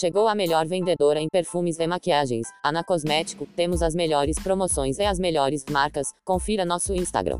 Chegou a melhor vendedora em perfumes e maquiagens. Ana Cosmético, temos as melhores promoções e as melhores marcas. Confira nosso Instagram.